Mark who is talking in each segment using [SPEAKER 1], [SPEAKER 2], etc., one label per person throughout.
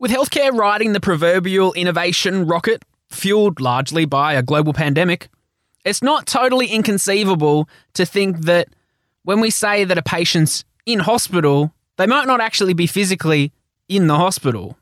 [SPEAKER 1] With healthcare riding the proverbial innovation rocket, fueled largely by a global pandemic, it's not totally inconceivable to think that when we say that a patient's in hospital, they might not actually be physically in the hospital.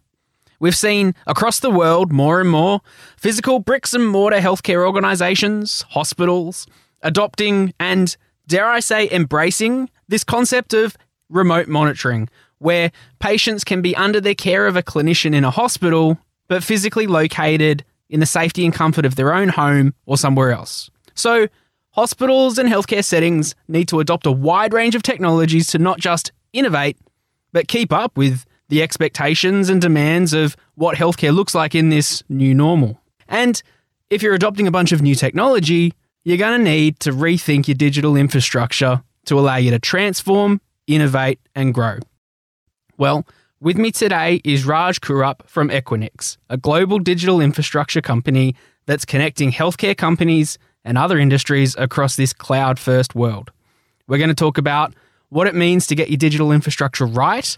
[SPEAKER 1] We've seen across the world more and more physical bricks and mortar healthcare organisations, hospitals, adopting and, dare I say, embracing this concept of remote monitoring, where patients can be under the care of a clinician in a hospital, but physically located in the safety and comfort of their own home or somewhere else. So, hospitals and healthcare settings need to adopt a wide range of technologies to not just innovate, but keep up with the expectations and demands of what healthcare looks like in this new normal. And if you're adopting a bunch of new technology, you're going to need to rethink your digital infrastructure to allow you to transform, innovate, and grow. Well, with me today is Raj Kurup from Equinix, a global digital infrastructure company that's connecting healthcare companies and other industries across this cloud first world. We're going to talk about what it means to get your digital infrastructure right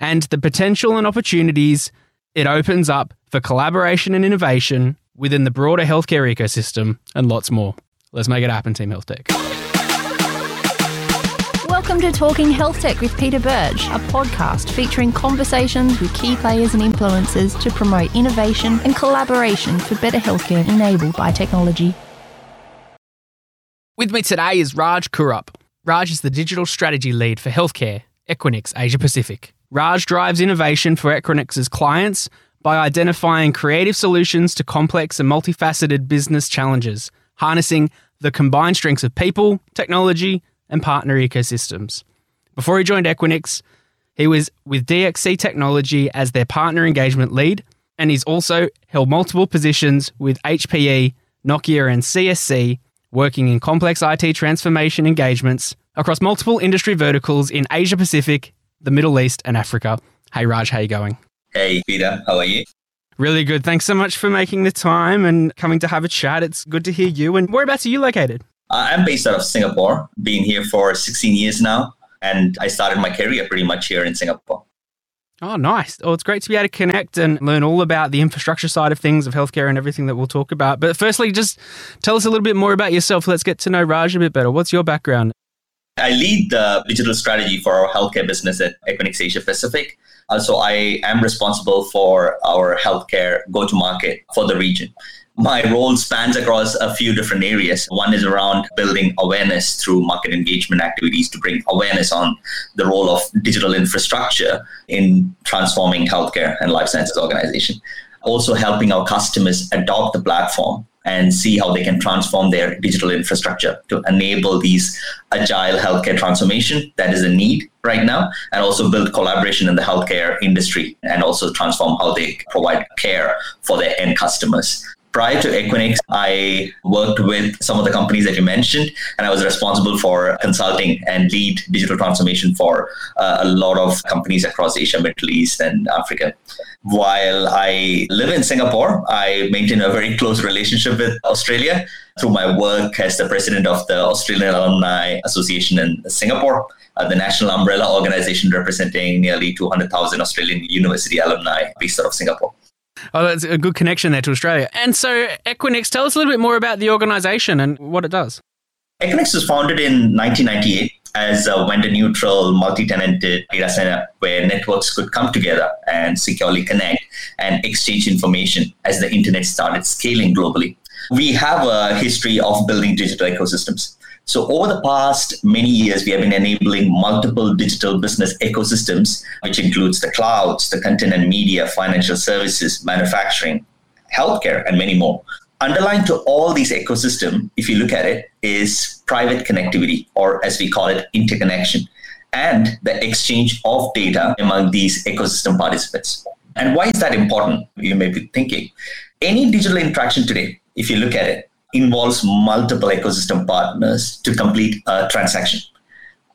[SPEAKER 1] and the potential and opportunities it opens up for collaboration and innovation within the broader healthcare ecosystem and lots more. Let's make it happen, Team Health Tech.
[SPEAKER 2] Welcome to Talking Health Tech with Peter Birch, a podcast featuring conversations with key players and influencers to promote innovation and collaboration for better healthcare enabled by technology.
[SPEAKER 1] With me today is Raj Kurup. Raj is the digital strategy lead for healthcare, Equinix Asia Pacific. Raj drives innovation for Equinix's clients by identifying creative solutions to complex and multifaceted business challenges, harnessing the combined strengths of people, technology, and partner ecosystems. Before he joined Equinix, he was with DXC Technology as their partner engagement lead, and he's also held multiple positions with HPE, Nokia, and CSC, working in complex IT transformation engagements across multiple industry verticals in Asia Pacific, the Middle East, and Africa. Hey, Raj, how you going?
[SPEAKER 3] Hey, Peter, how are you?
[SPEAKER 1] Really good. Thanks so much for making the time and coming to have a chat. It's good to hear you. And whereabouts are you located?
[SPEAKER 3] Uh, I'm based out of Singapore, been here for 16 years now, and I started my career pretty much here in Singapore.
[SPEAKER 1] Oh, nice. Well, it's great to be able to connect and learn all about the infrastructure side of things of healthcare and everything that we'll talk about. But firstly, just tell us a little bit more about yourself. Let's get to know Raj a bit better. What's your background?
[SPEAKER 3] I lead the digital strategy for our healthcare business at Equinix Asia Pacific. Uh, also, I am responsible for our healthcare go to market for the region. My role spans across a few different areas. One is around building awareness through market engagement activities to bring awareness on the role of digital infrastructure in transforming healthcare and life sciences organization. Also helping our customers adopt the platform and see how they can transform their digital infrastructure to enable these agile healthcare transformation that is a need right now and also build collaboration in the healthcare industry and also transform how they provide care for their end customers prior to Equinix, I worked with some of the companies that you mentioned, and I was responsible for consulting and lead digital transformation for uh, a lot of companies across Asia, Middle East, and Africa. While I live in Singapore, I maintain a very close relationship with Australia through my work as the president of the Australian Alumni Association in Singapore. Uh, the national umbrella organization representing nearly 200,000 Australian university alumni based out of Singapore.
[SPEAKER 1] Oh, that's a good connection there to Australia. And so, Equinix, tell us a little bit more about the organization and what it does.
[SPEAKER 3] Equinix was founded in 1998 as a vendor neutral, multi tenanted data center where networks could come together and securely connect and exchange information as the internet started scaling globally. We have a history of building digital ecosystems. So over the past many years, we have been enabling multiple digital business ecosystems, which includes the clouds, the content and media, financial services, manufacturing, healthcare, and many more. Underlying to all these ecosystem, if you look at it, is private connectivity, or as we call it, interconnection, and the exchange of data among these ecosystem participants. And why is that important? You may be thinking. Any digital interaction today, if you look at it, involves multiple ecosystem partners to complete a transaction.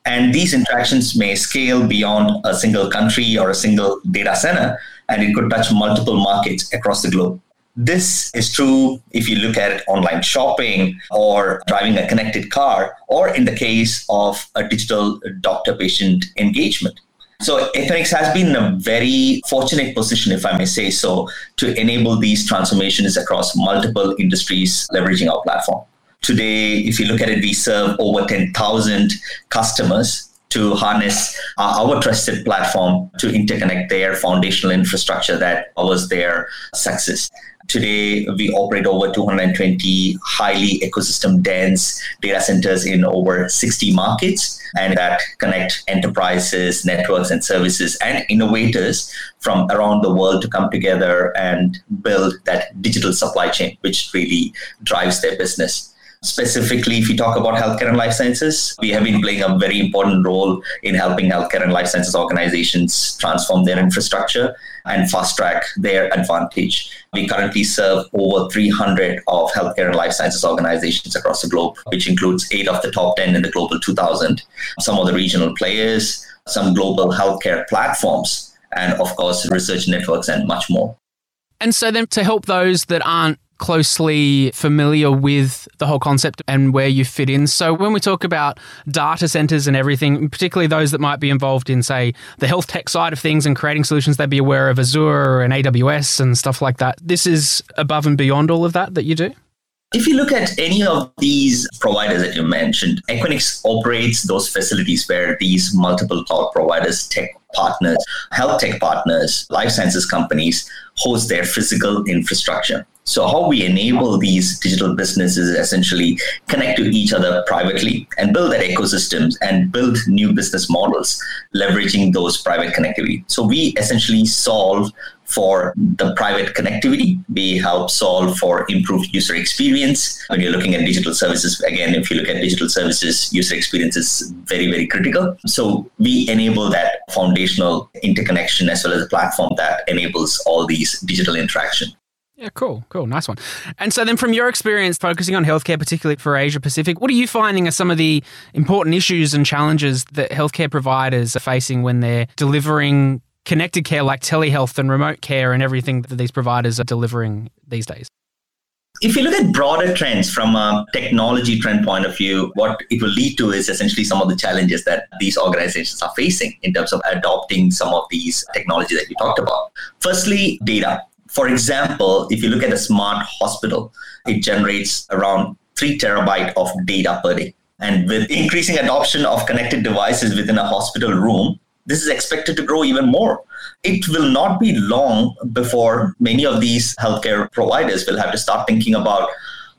[SPEAKER 3] And these interactions may scale beyond a single country or a single data center, and it could touch multiple markets across the globe. This is true if you look at online shopping or driving a connected car, or in the case of a digital doctor patient engagement. So Equinix has been in a very fortunate position, if I may say so, to enable these transformations across multiple industries leveraging our platform. Today, if you look at it, we serve over 10,000 customers to harness our trusted platform to interconnect their foundational infrastructure that powers their success. Today, we operate over 220 highly ecosystem dense data centers in over 60 markets, and that connect enterprises, networks, and services and innovators from around the world to come together and build that digital supply chain, which really drives their business. Specifically, if you talk about healthcare and life sciences, we have been playing a very important role in helping healthcare and life sciences organizations transform their infrastructure and fast track their advantage. We currently serve over 300 of healthcare and life sciences organizations across the globe, which includes eight of the top 10 in the global 2000, some of the regional players, some global healthcare platforms, and of course, research networks and much more.
[SPEAKER 1] And so, then to help those that aren't closely familiar with the whole concept and where you fit in. So, when we talk about data centers and everything, particularly those that might be involved in, say, the health tech side of things and creating solutions, they'd be aware of Azure and AWS and stuff like that. This is above and beyond all of that that you do?
[SPEAKER 3] If you look at any of these providers that you mentioned, Equinix operates those facilities where these multiple cloud providers, tech partners, health tech partners, life sciences companies host their physical infrastructure. So, how we enable these digital businesses essentially connect to each other privately and build that ecosystems and build new business models leveraging those private connectivity. So, we essentially solve for the private connectivity. We help solve for improved user experience. When you're looking at digital services, again, if you look at digital services, user experience is very, very critical. So we enable that interconnection as well as a platform that enables all these digital interaction.
[SPEAKER 1] Yeah, cool, cool, nice one. And so, then from your experience focusing on healthcare, particularly for Asia Pacific, what are you finding are some of the important issues and challenges that healthcare providers are facing when they're delivering connected care like telehealth and remote care and everything that these providers are delivering these days?
[SPEAKER 3] If you look at broader trends from a technology trend point of view, what it will lead to is essentially some of the challenges that these organizations are facing in terms of adopting some of these technologies that you talked about. Firstly, data. For example, if you look at a smart hospital, it generates around three terabyte of data per day. And with increasing adoption of connected devices within a hospital room, this is expected to grow even more. It will not be long before many of these healthcare providers will have to start thinking about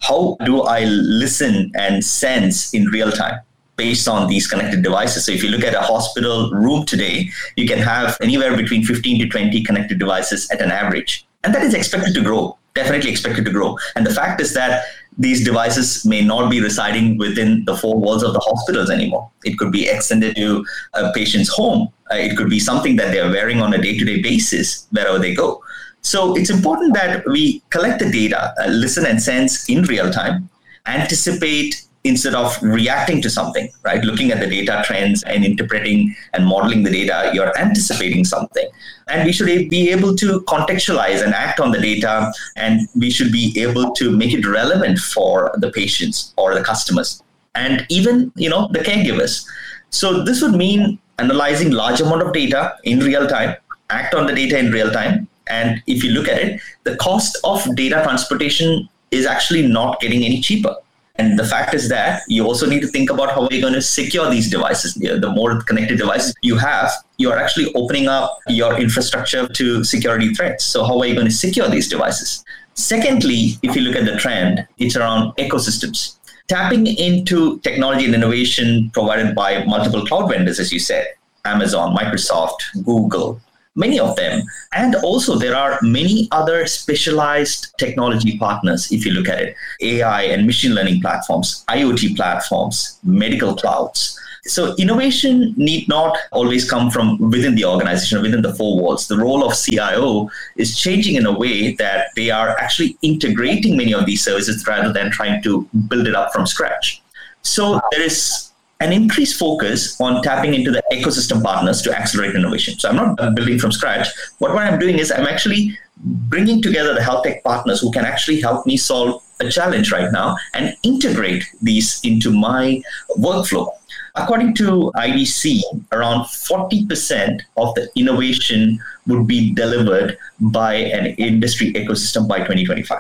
[SPEAKER 3] how do I listen and sense in real time based on these connected devices. So if you look at a hospital room today, you can have anywhere between 15 to 20 connected devices at an average. And that is expected to grow, definitely expected to grow. And the fact is that these devices may not be residing within the four walls of the hospitals anymore. It could be extended to a patient's home. Uh, it could be something that they're wearing on a day to day basis wherever they go. So it's important that we collect the data, uh, listen and sense in real time, anticipate instead of reacting to something, right? Looking at the data trends and interpreting and modeling the data, you're anticipating something. And we should be able to contextualize and act on the data, and we should be able to make it relevant for the patients or the customers and even, you know, the caregivers. So this would mean analyzing large amount of data in real time, act on the data in real time. And if you look at it, the cost of data transportation is actually not getting any cheaper and the fact is that you also need to think about how are you're going to secure these devices. The more connected devices you have, you are actually opening up your infrastructure to security threats. So, how are you going to secure these devices? Secondly, if you look at the trend, it's around ecosystems. Tapping into technology and innovation provided by multiple cloud vendors, as you said Amazon, Microsoft, Google, many of them. And also, there are many other specialized technology partners, if you look at it AI and machine learning platforms, IoT platforms, medical clouds. So, innovation need not always come from within the organization, within the four walls. The role of CIO is changing in a way that they are actually integrating many of these services rather than trying to build it up from scratch. So, there is an increased focus on tapping into the ecosystem partners to accelerate innovation. So I'm not building from scratch. What, what I'm doing is I'm actually bringing together the health tech partners who can actually help me solve a challenge right now and integrate these into my workflow. According to IDC, around 40% of the innovation would be delivered by an industry ecosystem by 2025.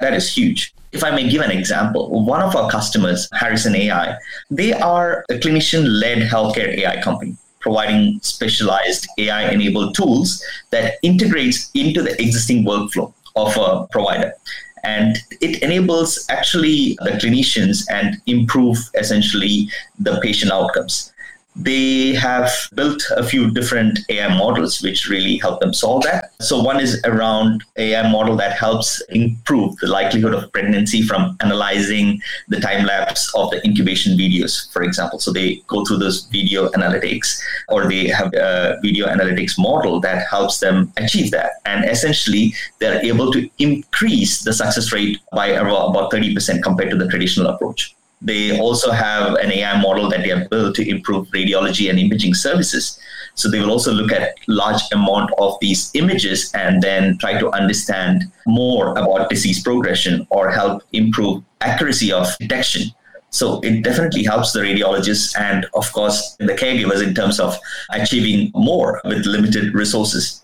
[SPEAKER 3] That is huge. If I may give an example, one of our customers, Harrison AI, they are a clinician led healthcare AI company providing specialized AI enabled tools that integrates into the existing workflow of a provider and it enables actually the clinicians and improve essentially the patient outcomes they have built a few different AI models which really help them solve that. So one is around AI model that helps improve the likelihood of pregnancy from analyzing the time lapse of the incubation videos, for example. So they go through this video analytics or they have a video analytics model that helps them achieve that. And essentially they're able to increase the success rate by about 30% compared to the traditional approach. They also have an AI model that they have built to improve radiology and imaging services. So they will also look at large amount of these images and then try to understand more about disease progression or help improve accuracy of detection. So it definitely helps the radiologists and of course the caregivers in terms of achieving more with limited resources.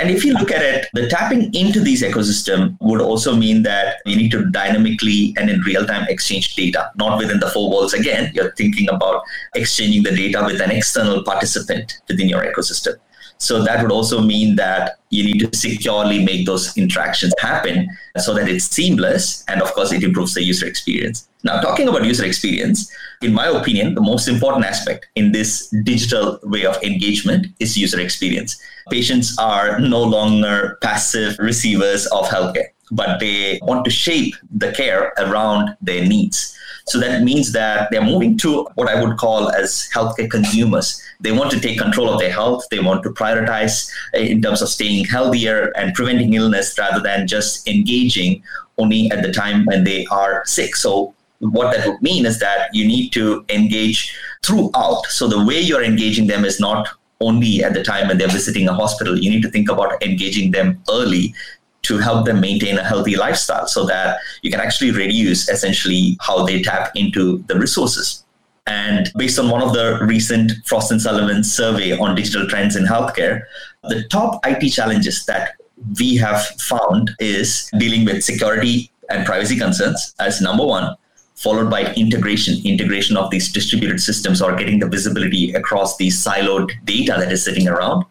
[SPEAKER 3] And if you look at it, the tapping into these ecosystem would also mean that you need to dynamically and in real time exchange data, not within the four walls again. You're thinking about exchanging the data with an external participant within your ecosystem. So that would also mean that you need to securely make those interactions happen so that it's seamless. And of course, it improves the user experience. Now, talking about user experience, in my opinion, the most important aspect in this digital way of engagement is user experience. Patients are no longer passive receivers of healthcare, but they want to shape the care around their needs. So that means that they're moving to what I would call as healthcare consumers. They want to take control of their health. They want to prioritize eh, in terms of staying healthier and preventing illness rather than just engaging only at the time when they are sick. So what that would mean is that you need to engage throughout. So the way you're engaging them is not only at the time when they're visiting a hospital. You need to think about engaging them early to help them maintain a healthy lifestyle so that you can actually reduce essentially how they tap into the resources. And based on one of the recent Frost and Sullivan survey on digital trends in healthcare, the top IT challenges that we have found is dealing with security and privacy concerns as number one followed by integration, integration of these distributed systems or getting the visibility across the siloed data that is sitting around.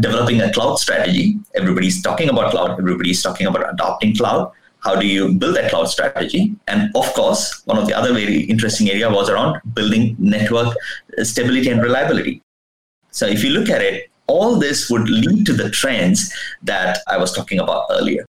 [SPEAKER 3] Developing a cloud strategy. Everybody's talking about cloud, everybody's talking about adopting cloud. How do you build that cloud strategy? And of course, one of the other very interesting area was around building network stability and reliability. So if you look at it, all this would lead to the trends that I was talking about earlier.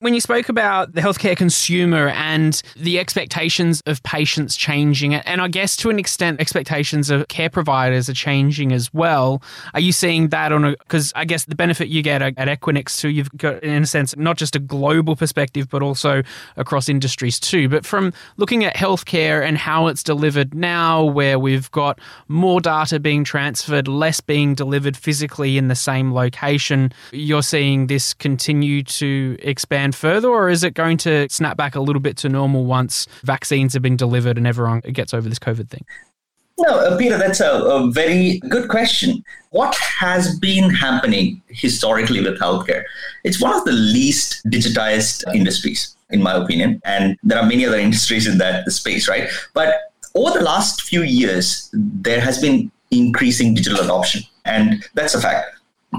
[SPEAKER 1] When you spoke about the healthcare consumer and the expectations of patients changing, and I guess to an extent, expectations of care providers are changing as well. Are you seeing that on a, because I guess the benefit you get at Equinix too, you've got, in a sense, not just a global perspective, but also across industries too. But from looking at healthcare and how it's delivered now, where we've got more data being transferred, less being delivered physically in the same location, you're seeing this continue to expand expand further, or is it going to snap back a little bit to normal once vaccines have been delivered and everyone gets over this COVID thing?
[SPEAKER 3] No, uh, Peter, that's a, a, very good question. What has been happening historically with healthcare? It's one of the least digitized industries, in my opinion. And there are many other industries in that space, right? But over the last few years, there has been increasing digital adoption. And that's a fact.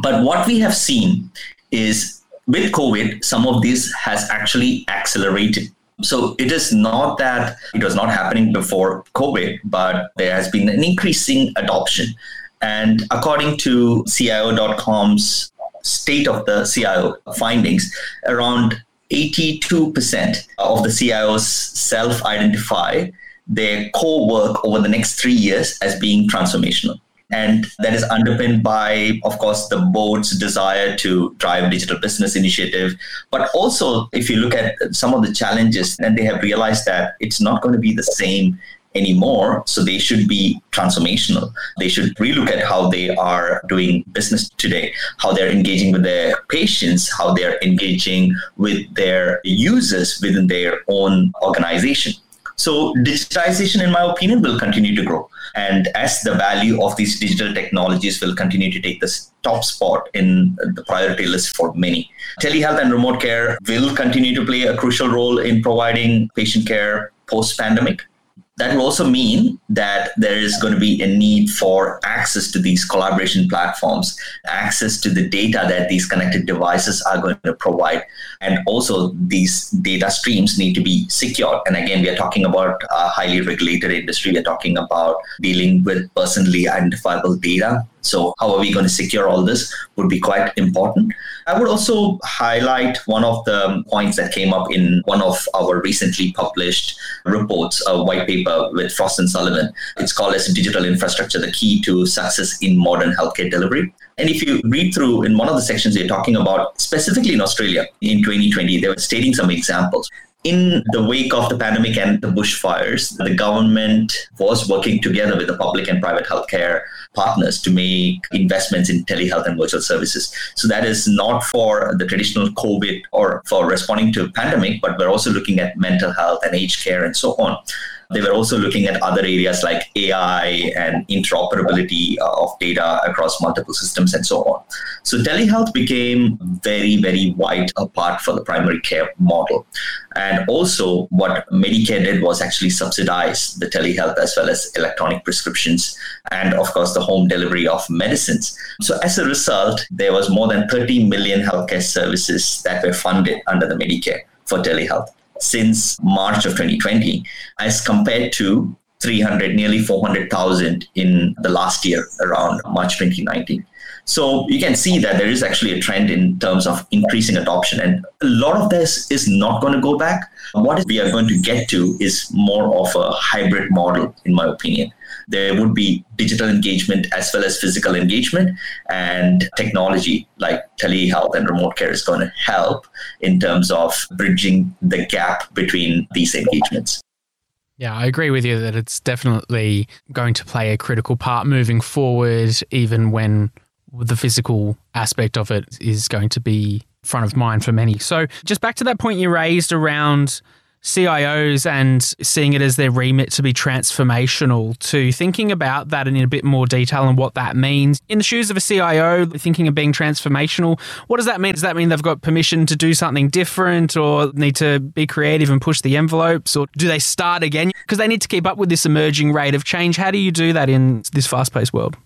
[SPEAKER 3] But what we have seen is with COVID, some of this has actually accelerated. So it is not that it was not happening before COVID, but there has been an increasing adoption. And according to CIO.com's state of the CIO findings, around 82% of the CIOs self identify their core work over the next three years as being transformational. And that is underpinned by, of course, the board's desire to drive digital business initiative. But also, if you look at some of the challenges, and they have realized that it's not going to be the same anymore. So they should be transformational. They should relook at how they are doing business today, how they're engaging with their patients, how they're engaging with their users within their own organization. So digitization, in my opinion, will continue to grow. And as the value of these digital technologies will continue to take this top spot in the priority list for many. Telehealth and remote care will continue to play a crucial role in providing patient care post pandemic that will also mean that there is going to be a need for access to these collaboration platforms, access to the data that these connected devices are going to provide. And also, these data streams need to be secure. And again, we are talking about a highly regulated industry. We're talking about dealing with personally identifiable data. So, how are we going to secure all this would be quite important. I would also highlight one of the points that came up in one of our recently published reports, a white paper with Frost and Sullivan. It's called as Digital Infrastructure, the Key to Success in Modern Healthcare Delivery. And if you read through in one of the sections, they're talking about specifically in Australia in 2020, they were stating some examples. In the wake of the pandemic and the bushfires, the government was working together with the public and private healthcare partners to make investments in telehealth and virtual services. So that is not for the traditional COVID or for responding to a pandemic, but we're also looking at mental health and aged care and so on. They were also looking at other areas like AI and interoperability uh, of data across multiple systems and so on. So telehealth became very, very wide apart for the primary care model. And also, what Medicare did was actually subsidize the telehealth as well as electronic prescriptions and, of course, the home delivery of medicines. So, as a result, there was more than 30 million healthcare services that were funded under the Medicare for telehealth since March of 2020, as compared to 300, nearly 400,000 in the last year, around March 2019. So you can see that there is actually a trend in terms of increasing adoption. And a lot of this is not going to go back. What we are going to get to is more of a hybrid model, in my opinion. There would be digital engagement as well as physical engagement, and technology like telehealth and remote care is going to help in terms of bridging the gap between these engagements.
[SPEAKER 1] Yeah, I agree with you that it's definitely going to play a critical part moving forward, even when the physical aspect of it is going to be front of mind for many. So, just back to that point you raised around CIOs and seeing it as their remit to be transformational, to thinking about that in a bit more detail and what that means. In the shoes of a CIO, thinking of being transformational, what does that mean? Does that mean they've got permission to do something different or need to be creative and push the envelopes? Or do they start again? Because they need to keep up with this emerging rate of change. How do you do that in this fast paced world?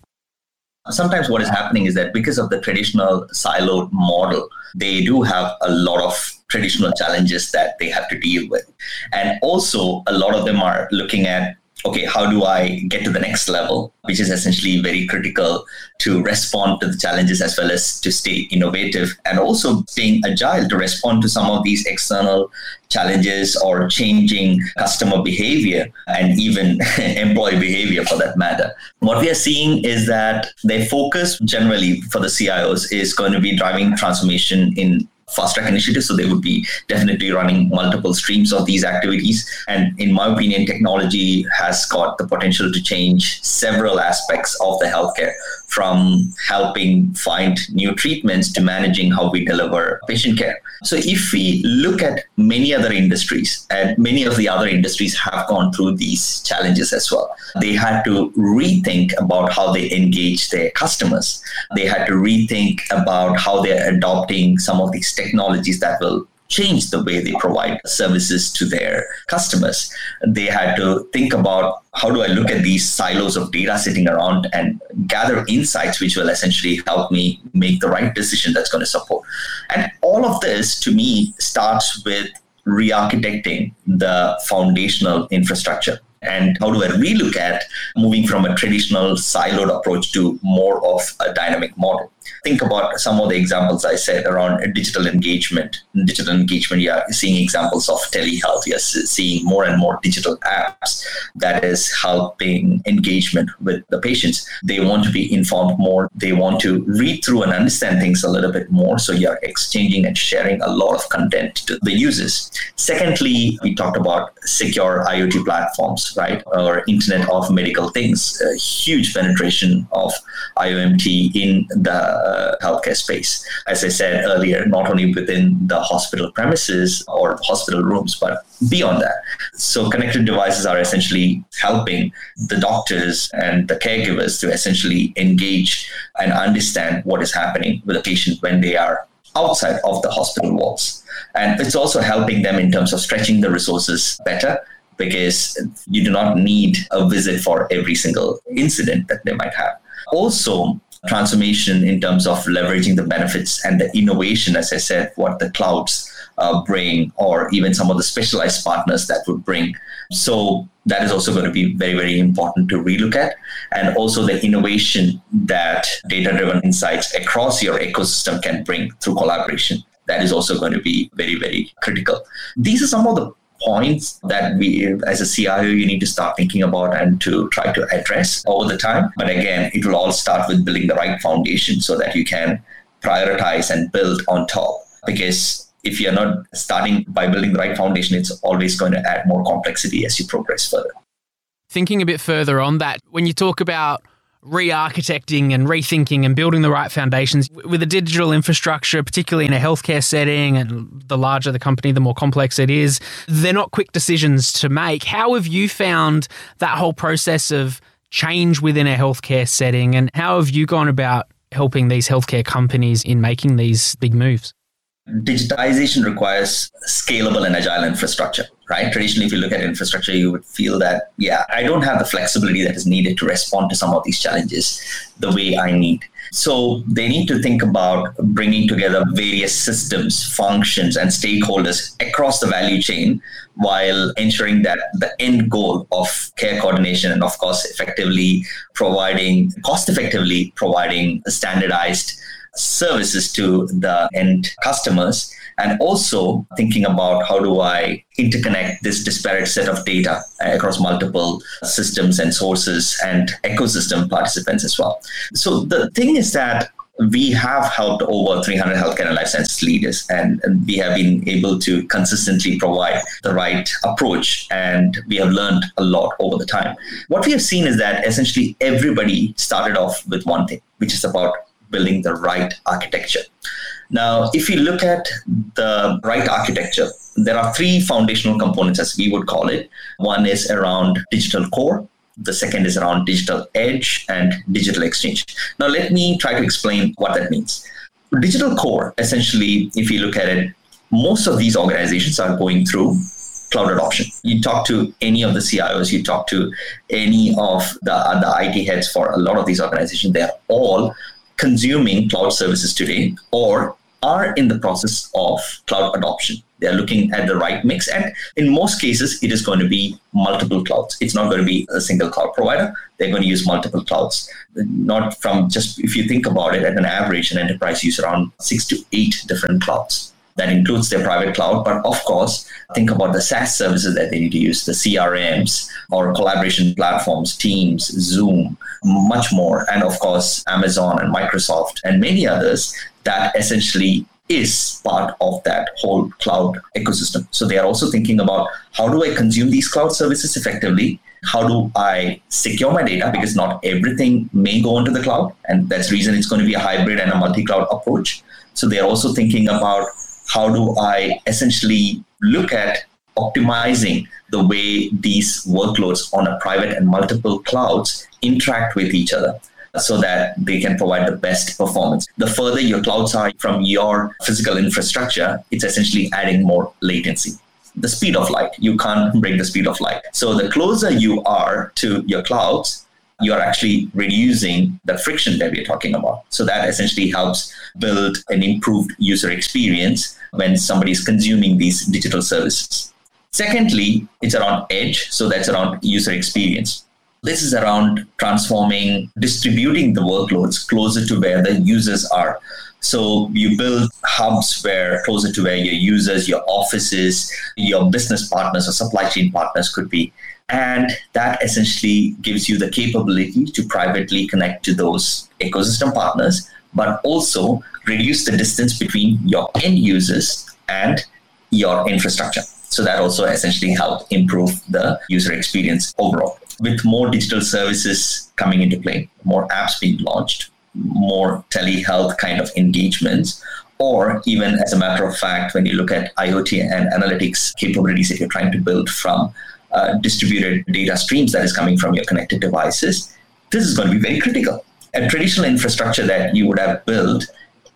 [SPEAKER 3] Sometimes what is happening is that because of the traditional siloed model, they do have a lot of traditional challenges that they have to deal with. And also, a lot of them are looking at okay, how do I get to the next level, which is essentially very critical to respond to the challenges as well as to stay innovative and also staying agile to respond to some of these external challenges or changing customer behavior and even employee behavior for that matter. What we are seeing is that their focus generally for the CIOs is going to be driving transformation in fast track initiative. So they would be definitely running multiple streams of these activities. And in my opinion, technology has got the potential to change several aspects of the healthcare from helping find new treatments to managing how we deliver patient care. So if we look at many other industries, and many of the other industries have gone through these challenges as well. They had to rethink about how they engage their customers. They had to rethink about how they're adopting some of these technologies that will change the way they provide services to their customers. They had to think about how do I look at these silos of data sitting around and gather insights which will essentially help me make the right decision that's going to support. And all of this to me starts with re-architecting the foundational infrastructure and how do I relook at moving from a traditional siloed approach to more of a dynamic model? Think about some of the examples I said around digital engagement. Digital engagement, you're seeing examples of telehealth. You're seeing more and more digital apps that is helping engagement with the patients. They want to be informed more. They want to read through and understand things a little bit more. So you're exchanging and sharing a lot of content to the users. Secondly, we talked about secure IoT platforms right? Or Internet of Medical Things, a huge penetration of IoMT in the the healthcare space. As I said earlier, not only within the hospital premises or hospital rooms, but beyond that. So connected devices are essentially helping the doctors and the caregivers to essentially engage and understand what is happening with a patient when they are outside of the hospital walls. And it's also helping them in terms of stretching the resources better because you do not need a visit for every single incident that they might have. Also, transformation in terms of leveraging the benefits and the innovation, as I said, what the clouds uh, bring, or even some of the specialized partners that would bring. So that is also going to be very, very important to relook at. And also the innovation that data driven insights across your ecosystem can bring through collaboration. That is also going to be very, very critical. These are some of the points that we as a CIO you need to start thinking about and to try to address over the time. But again, it will all start with building the right foundation so that you can prioritize and build on top. Because if you're not starting by building the right foundation, it's always going to add more complexity as you progress further.
[SPEAKER 1] Thinking a bit further on that, when you talk about re-architecting and rethinking and building the right foundations with a digital infrastructure, particularly in a healthcare setting, and the larger the company, the more complex it is. They're not quick decisions to make. How have you found that whole process of change within a healthcare setting, and how have you gone about helping these healthcare companies in making these big moves?
[SPEAKER 3] digitization requires scalable and agile infrastructure right? Traditionally if you look at infrastructure you would feel that yeah i don't have the flexibility that is needed to respond to some of these challenges the way i need. So they need to think about bringing together various systems functions and stakeholders across the value chain while ensuring that the end goal of care coordination and of course effectively providing cost effectively providing standardized services to the end customers and also thinking about how do I interconnect this disparate set of data uh, across multiple systems and sources and ecosystem participants as well. So the thing is that we have helped over 300 healthcare and life sciences leaders, and, and, we have been able to consistently provide the right approach, and we have learned a lot over the time. What we have seen is that essentially everybody started off with one thing, which is about building the right architecture. Now, if you look at the right architecture, there are three foundational components, as we would call it. One is around digital core, the second is around digital edge and digital exchange. Now, let me try to explain what that means. Digital core, essentially, if you look at it, most of these organizations are going through cloud adoption. You talk to any of the CIOs, you talk to any of the, the IT heads for a lot of these organizations, they're all consuming cloud services today or are in the process of cloud adoption. They're looking at the right mix. And in most cases, it is going to be multiple clouds. It's not going to be a single cloud provider. They're going to use multiple clouds. Not from just, if you think about it, at an average, an enterprise use around six to eight different clouds. That includes their private cloud, but of course, think about the SaaS services that they need to use, the CRMs or collaboration platforms, Teams, Zoom, much more. And of course, Amazon and Microsoft and many others that essentially is part of that whole cloud ecosystem. So they are also thinking about how do I consume these cloud services effectively? How do I secure my data? Because not everything may go into the cloud. And that's the reason it's going to be a hybrid and a multi cloud approach. So they're also thinking about how do I essentially look at optimizing the way these workloads on a private and multiple clouds interact with each other so that they can provide the best performance. The further your clouds are from your physical infrastructure, it's essentially adding more latency. The speed of light, you can't break the speed of light. So the closer you are to your clouds, you're actually reducing the friction that we're talking about. So that essentially helps build an improved user experience when somebody is consuming these digital services. Secondly, it's around edge. So that's around user experience. This is around transforming, distributing the workloads closer to where the users are. So you build hubs where closer to where your users, your offices, your business partners or supply chain partners could be. And that essentially gives you the capability to privately connect to those ecosystem partners, but also reduce the distance between your end users and your infrastructure. So that also essentially helps improve the user experience overall. With more digital services coming into play, more apps being launched, more telehealth kind of engagements. Or even as a matter of fact, when you look at IoT and analytics capabilities, if you're trying to build from uh, distributed data streams that is coming from your connected devices, this is going to be very critical. A traditional infrastructure that you would have built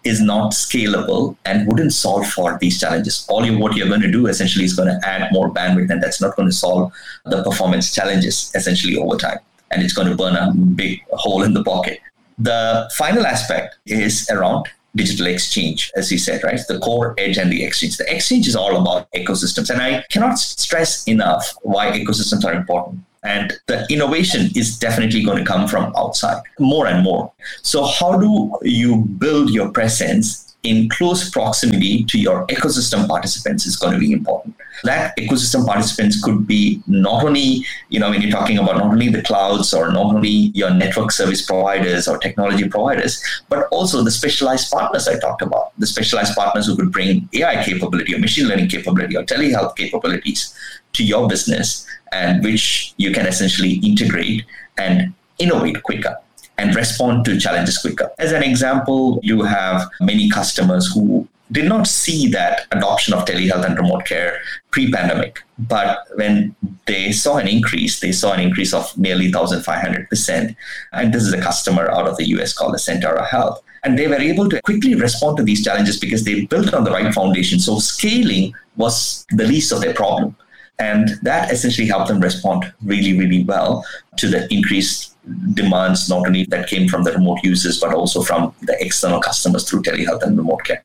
[SPEAKER 3] is not scalable and wouldn't solve for these challenges. All you what you're going to do essentially is going to add more bandwidth, and that's not going to solve the performance challenges essentially over time. And it's going to burn a big hole in the pocket. The final aspect is around digital exchange, as you said, right? The core edge and the exchange. The exchange is all about ecosystems. And I cannot stress enough why ecosystems are important. And the innovation is definitely going to come from outside more and more. So, how do you build your presence in close proximity to your ecosystem participants is going to be important. That ecosystem participants could be not only, you know, when you're talking about not only the clouds or not only your network service providers or technology providers, but also the specialized partners I talked about, the specialized partners who could bring AI capability or machine learning capability or telehealth capabilities to your business and which you can essentially integrate and innovate quicker and respond to challenges quicker. As an example, you have many customers who did not see that adoption of telehealth and remote care pre-pandemic but when they saw an increase they saw an increase of nearly 1500% and this is a customer out of the us called the Sentara Health. And they were able to quickly respond to these challenges because they built on the right foundation. So scaling was the least of their problem. And that essentially helped them respond really really well to the increased demands not only that came from the remote users but also from the external customers through telehealth and remote care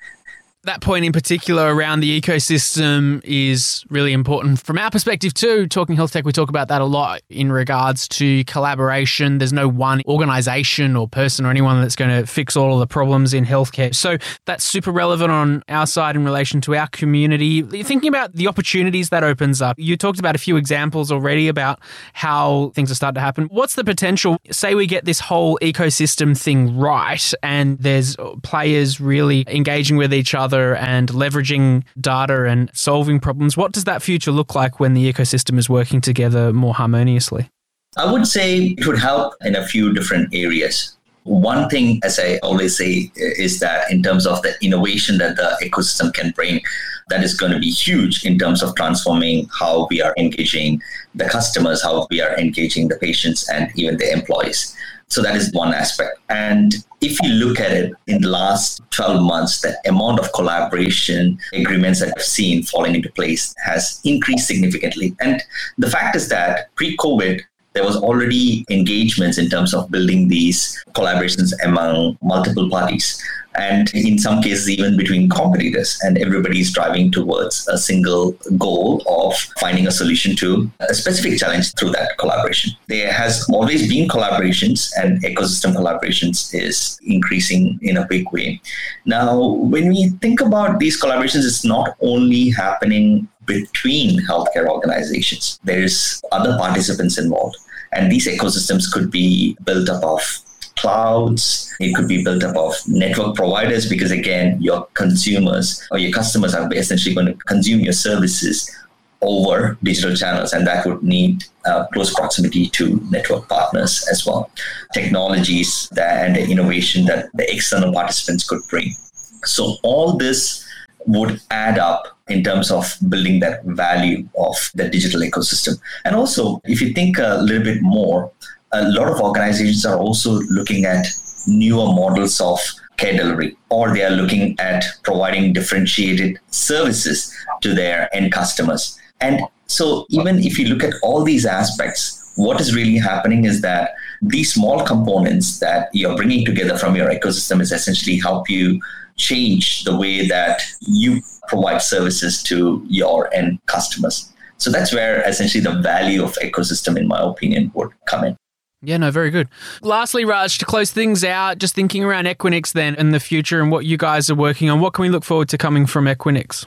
[SPEAKER 1] that point in particular around the ecosystem is really important from our perspective too. Talking health tech, we talk about that a lot in regards to collaboration. There's no one organization or person or anyone that's going to fix all of the problems in healthcare. So that's super relevant on our side in relation to our community. Thinking about the opportunities that opens up, you talked about a few examples already about how things are starting to happen. What's the potential? Say we get this whole ecosystem thing right, and there's players really engaging with each other other and leveraging data and solving problems. What does that future look like when the ecosystem is working together more harmoniously?
[SPEAKER 3] I would say it would help in a few different areas. One thing, as I always say, is that in terms of the innovation that the ecosystem can bring, that is going to be huge in terms of transforming how we are engaging the customers, how we are engaging the patients, and even the employees. So that is one aspect. And if you look at it in the last 12 months, the amount of collaboration agreements that I've seen falling into place has increased significantly. And the fact is that pre COVID, there was already engagements in terms of building these collaborations among multiple parties and in some cases even between competitors. And everybody is driving towards a single goal of finding a solution to a specific challenge through that collaboration. There has always been collaborations and ecosystem collaborations is increasing in a big way. Now when we think about these collaborations it's not only happening between healthcare organizations there's other participants involved and these ecosystems could be built up of clouds. It could be built up of network providers because, again, your consumers or your customers are essentially going to consume your services over digital channels, and that would need uh, close proximity to network partners as well. Technologies that, and the innovation that the external participants could bring. So, all this would add up in terms of building that value of the digital ecosystem. And also, if you think a little bit more, a lot of organizations are also looking at newer models of care delivery, or they are looking at providing differentiated services to their end customers. And so, even if you look at all these aspects, what is really happening is that these small components that you're bringing together from your ecosystem is essentially help you change the way that you provide services to your end customers. So that's where essentially the value of ecosystem, in my opinion, would come in.
[SPEAKER 1] Yeah, no, very good. Lastly, Raj, to close things out, just thinking around Equinix then in the future and what you guys are working on, what can we look forward to coming from Equinix?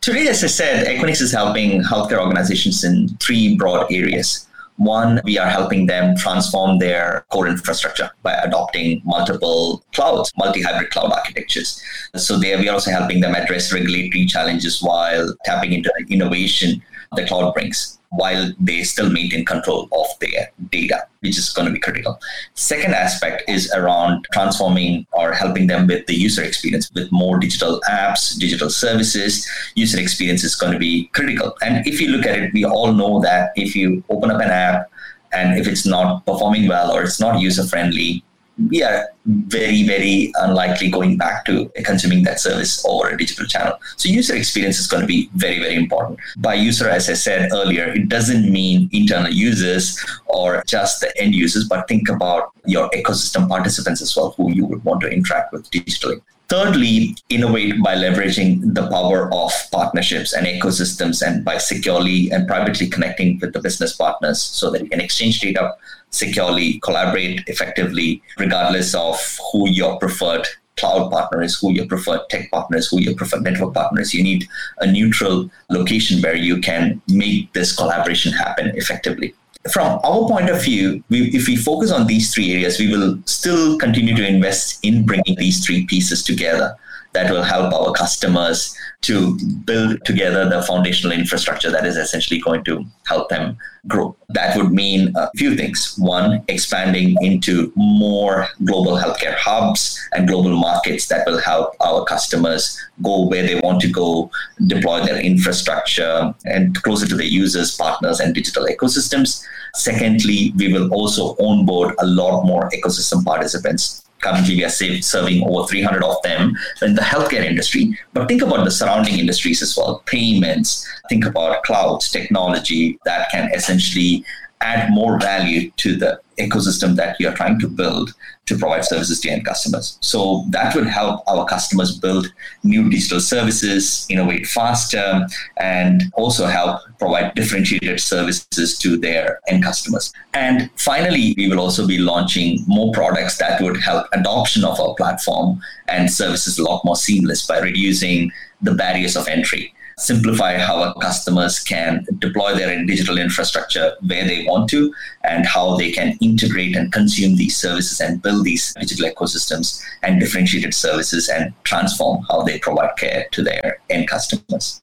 [SPEAKER 3] Today, as I said, Equinix is helping healthcare organizations in three broad areas. One, we are helping them transform their core infrastructure by adopting multiple clouds, multi-hybrid cloud architectures. So there, we are also helping them address regulatory challenges while tapping into the innovation the cloud brings. While they still maintain control of their data, which is going to be critical. Second aspect is around transforming or helping them with the user experience with more digital apps, digital services. User experience is going to be critical. And if you look at it, we all know that if you open up an app and if it's not performing well or it's not user friendly, we are very, very unlikely going back to consuming that service over a digital channel. So user experience is going to be very, very important. By user, as I said earlier, it doesn't mean internal users or just the end users, but think about your ecosystem participants as well, who you would want to interact with digitally. Thirdly, innovate by leveraging the power of partnerships and ecosystems and by securely and privately connecting with the business partners so that you can exchange data securely, collaborate effectively, regardless of who your preferred cloud partner is, who your preferred tech partner is, who your preferred network partner is. You need a neutral location where you can make this collaboration happen effectively. From our point of view, we, if we focus on these three areas, we will still continue to invest in bringing these three pieces together that will help our customers to build together the foundational infrastructure that is essentially going to help them grow. That would mean a few things. One, expanding into more global healthcare hubs and global markets that will help our customers go where they want to go, deploy their infrastructure and closer to their users, partners, and digital ecosystems. Secondly, we will also onboard a lot more ecosystem participants currently we are serving over 300 of them in the healthcare industry. But think about the surrounding industries as well. Payments think about clouds technology that can essentially add more value to the ecosystem that you're trying to build to provide services to end customers. So that would help our customers build new digital services, innovate faster, and also help provide differentiated services to their end customers. And finally, we will also be launching more products that would help adoption of our platform and services a lot more seamless by reducing the barriers of entry simplify how our customers can deploy their digital infrastructure where they want to and how they can integrate and consume these services and build these digital ecosystems and differentiated services and transform how they provide care to their end customers.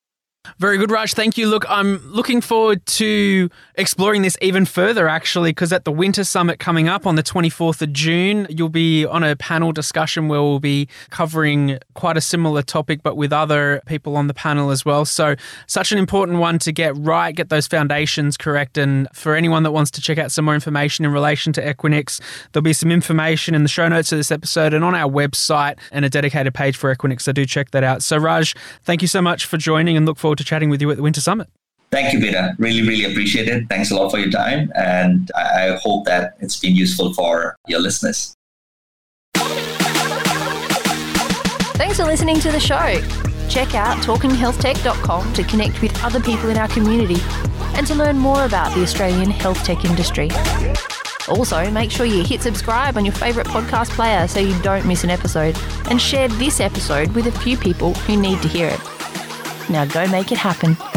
[SPEAKER 1] Very good, Raj. Thank you. Look, I'm looking forward to exploring this even further, actually, because at the Winter Summit coming up on the 24th of June, you'll be on a panel discussion where we'll be covering quite a similar topic, but with other people on the panel as well. So, such an important one to get right, get those foundations correct. And for anyone that wants to check out some more information in relation to Equinix, there'll be some information in the show notes of this episode and on our website and a dedicated page for Equinix. So, do check that out. So, Raj, thank you so much for joining and look forward to chatting with you at the Winter Summit.
[SPEAKER 3] Thank you, Peter. Really, really appreciate it. Thanks a lot for your time. And I hope that it's been useful for your listeners.
[SPEAKER 2] Thanks for listening to the show. Check out talkinghealthtech.com to connect with other people in our community and to learn more about the Australian health tech industry. Also, make sure you hit subscribe on your favourite podcast player so you don't miss an episode, and share this episode with a few people who need to hear it. Now go make it happen.